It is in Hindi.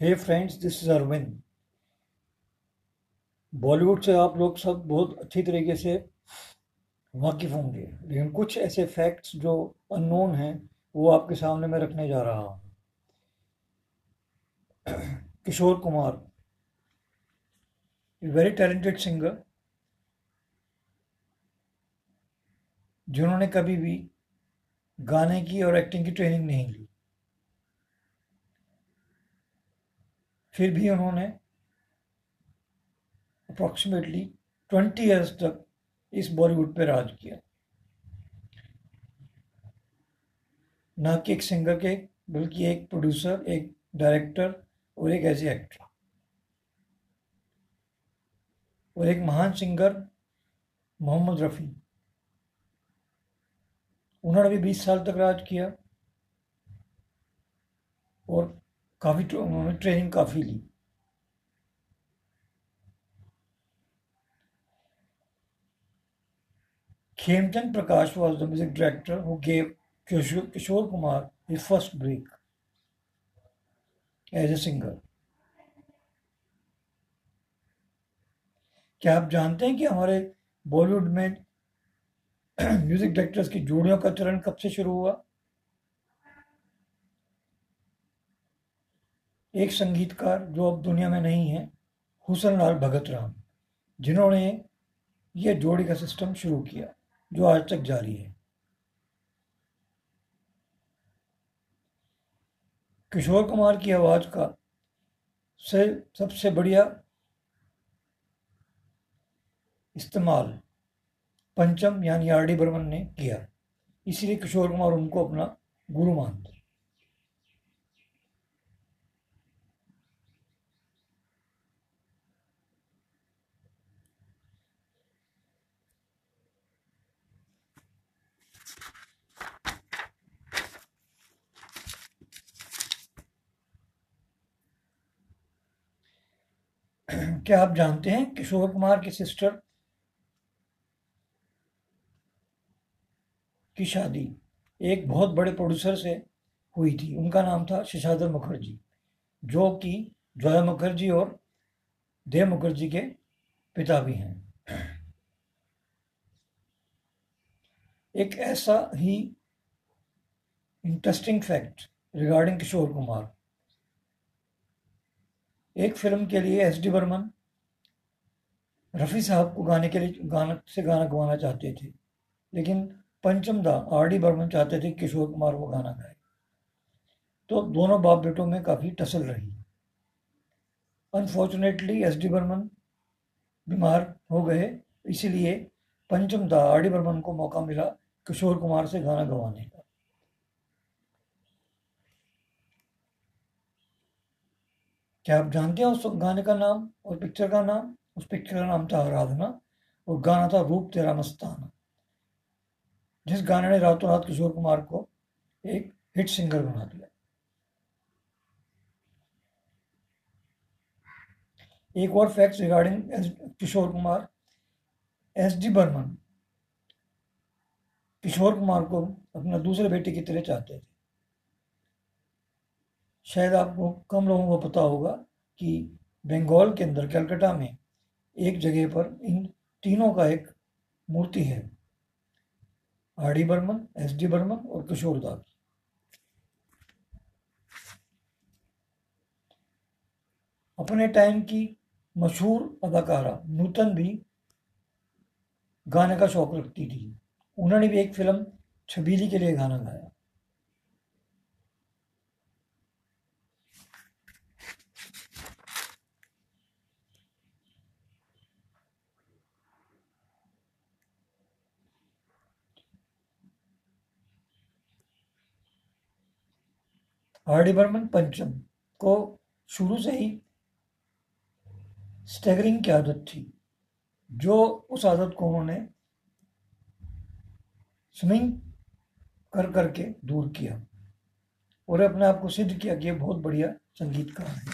Hey friends this is Arvind Bollywood से आप लोग सब बहुत अच्छी तरीके से वाकिफ़ होंगे, लेकिन कुछ ऐसे फैक्ट्स जो अननोन हैं, वो आपके सामने मैं रखने जा रहा हूँ। Kishore Kumar very talented singer जिन्होंने कभी भी गाने की और एक्टिंग की ट्रेनिंग नहीं ली। फिर भी उन्होंने अप्रॉक्सीमेटली ट्वेंटी ईयर्स तक इस बॉलीवुड पे राज किया। ना कि एक सिंगर के, बल्कि एक प्रोड्यूसर एक डायरेक्टर और एक एज एक्टर और एक महान सिंगर मोहम्मद रफ़ी। उन्होंने भी बीस साल तक राज किया और काफ़ी उन्होंने ट्रेनिंग काफ़ी ली। Khemchand Prakash was the music director who gave Kishore Kumar his first break as a singer क्या आप जानते हैं कि हमारे बॉलीवुड में म्यूज़िक डायरेक्टर्स की जोड़ियों का चरण कब से शुरू हुआ? एक संगीतकार जो अब दुनिया में नहीं है हुसन लाल भगत राम, जिन्होंने यह जोड़ी का सिस्टम शुरू किया, जो आज तक जारी है। किशोर कुमार की आवाज़ का से सबसे बढ़िया इस्तेमाल पंचम यानी आर डी बर्मन ने किया। इसीलिए किशोर कुमार उनको अपना गुरु मानते क्या आप जानते हैं किशोर कुमार की सिस्टर की शादी एक बहुत बड़े प्रोड्यूसर से हुई थी? उनका नाम था शशाधर मुखर्जी, जो कि ज्वाला मुखर्जी और देव मुखर्जी के पिता भी हैं। एक ऐसा ही interesting fact regarding Kishore Kumar. एक फ़िल्म के लिए एस डी बर्मन रफ़ी साहब को गाने के लिए गाना, से गाना गवाना चाहते थे। लेकिन पंचम दा, आर डी बर्मन चाहते थे किशोर कुमार वो गाना गाए। तो दोनों बाप बेटों में काफ़ी टसल रही। अनफॉर्चुनेटली एस डी बर्मन बीमार हो गए, इसीलिए पंचम दा, आर डी बर्मन को मौका मिला किशोर कुमार से गाना गवाने का। क्या आप जानते हैं उस गाने का नाम और पिक्चर का नाम? उस पिक्चर का नाम था आराधना और गाना था रूप तेरा मस्ताना। जिस गाने ने रातों रात किशोर कुमार को एक हिट सिंगर बना दिया। एक और fact regarding Kishore Kumar. S D Burman Kishore Kumar को अपना दूसरे बेटे की तरह चाहते थे। शायद आपको कम लोगों को पता होगा कि बंगाल के अंदर, कलकत्ता में एक जगह पर इन तीनों का एक मूर्ति है, R D Burman, S D Burman और किशोर दास। अपने टाइम की मशहूर अदाकारा नूतन भी गाने का शौक रखती थी। उन्होंने भी एक फ़िल्म, छबीली के लिए गाना गाया। बर्मन पंचम को शुरू से ही स्टेगरिंग की आदत थी, जो उस आदत को उन्होंने स्विमिंग कर करके दूर किया और अपने आप को सिद्ध किया कि यह बहुत बढ़िया संगीतकार है।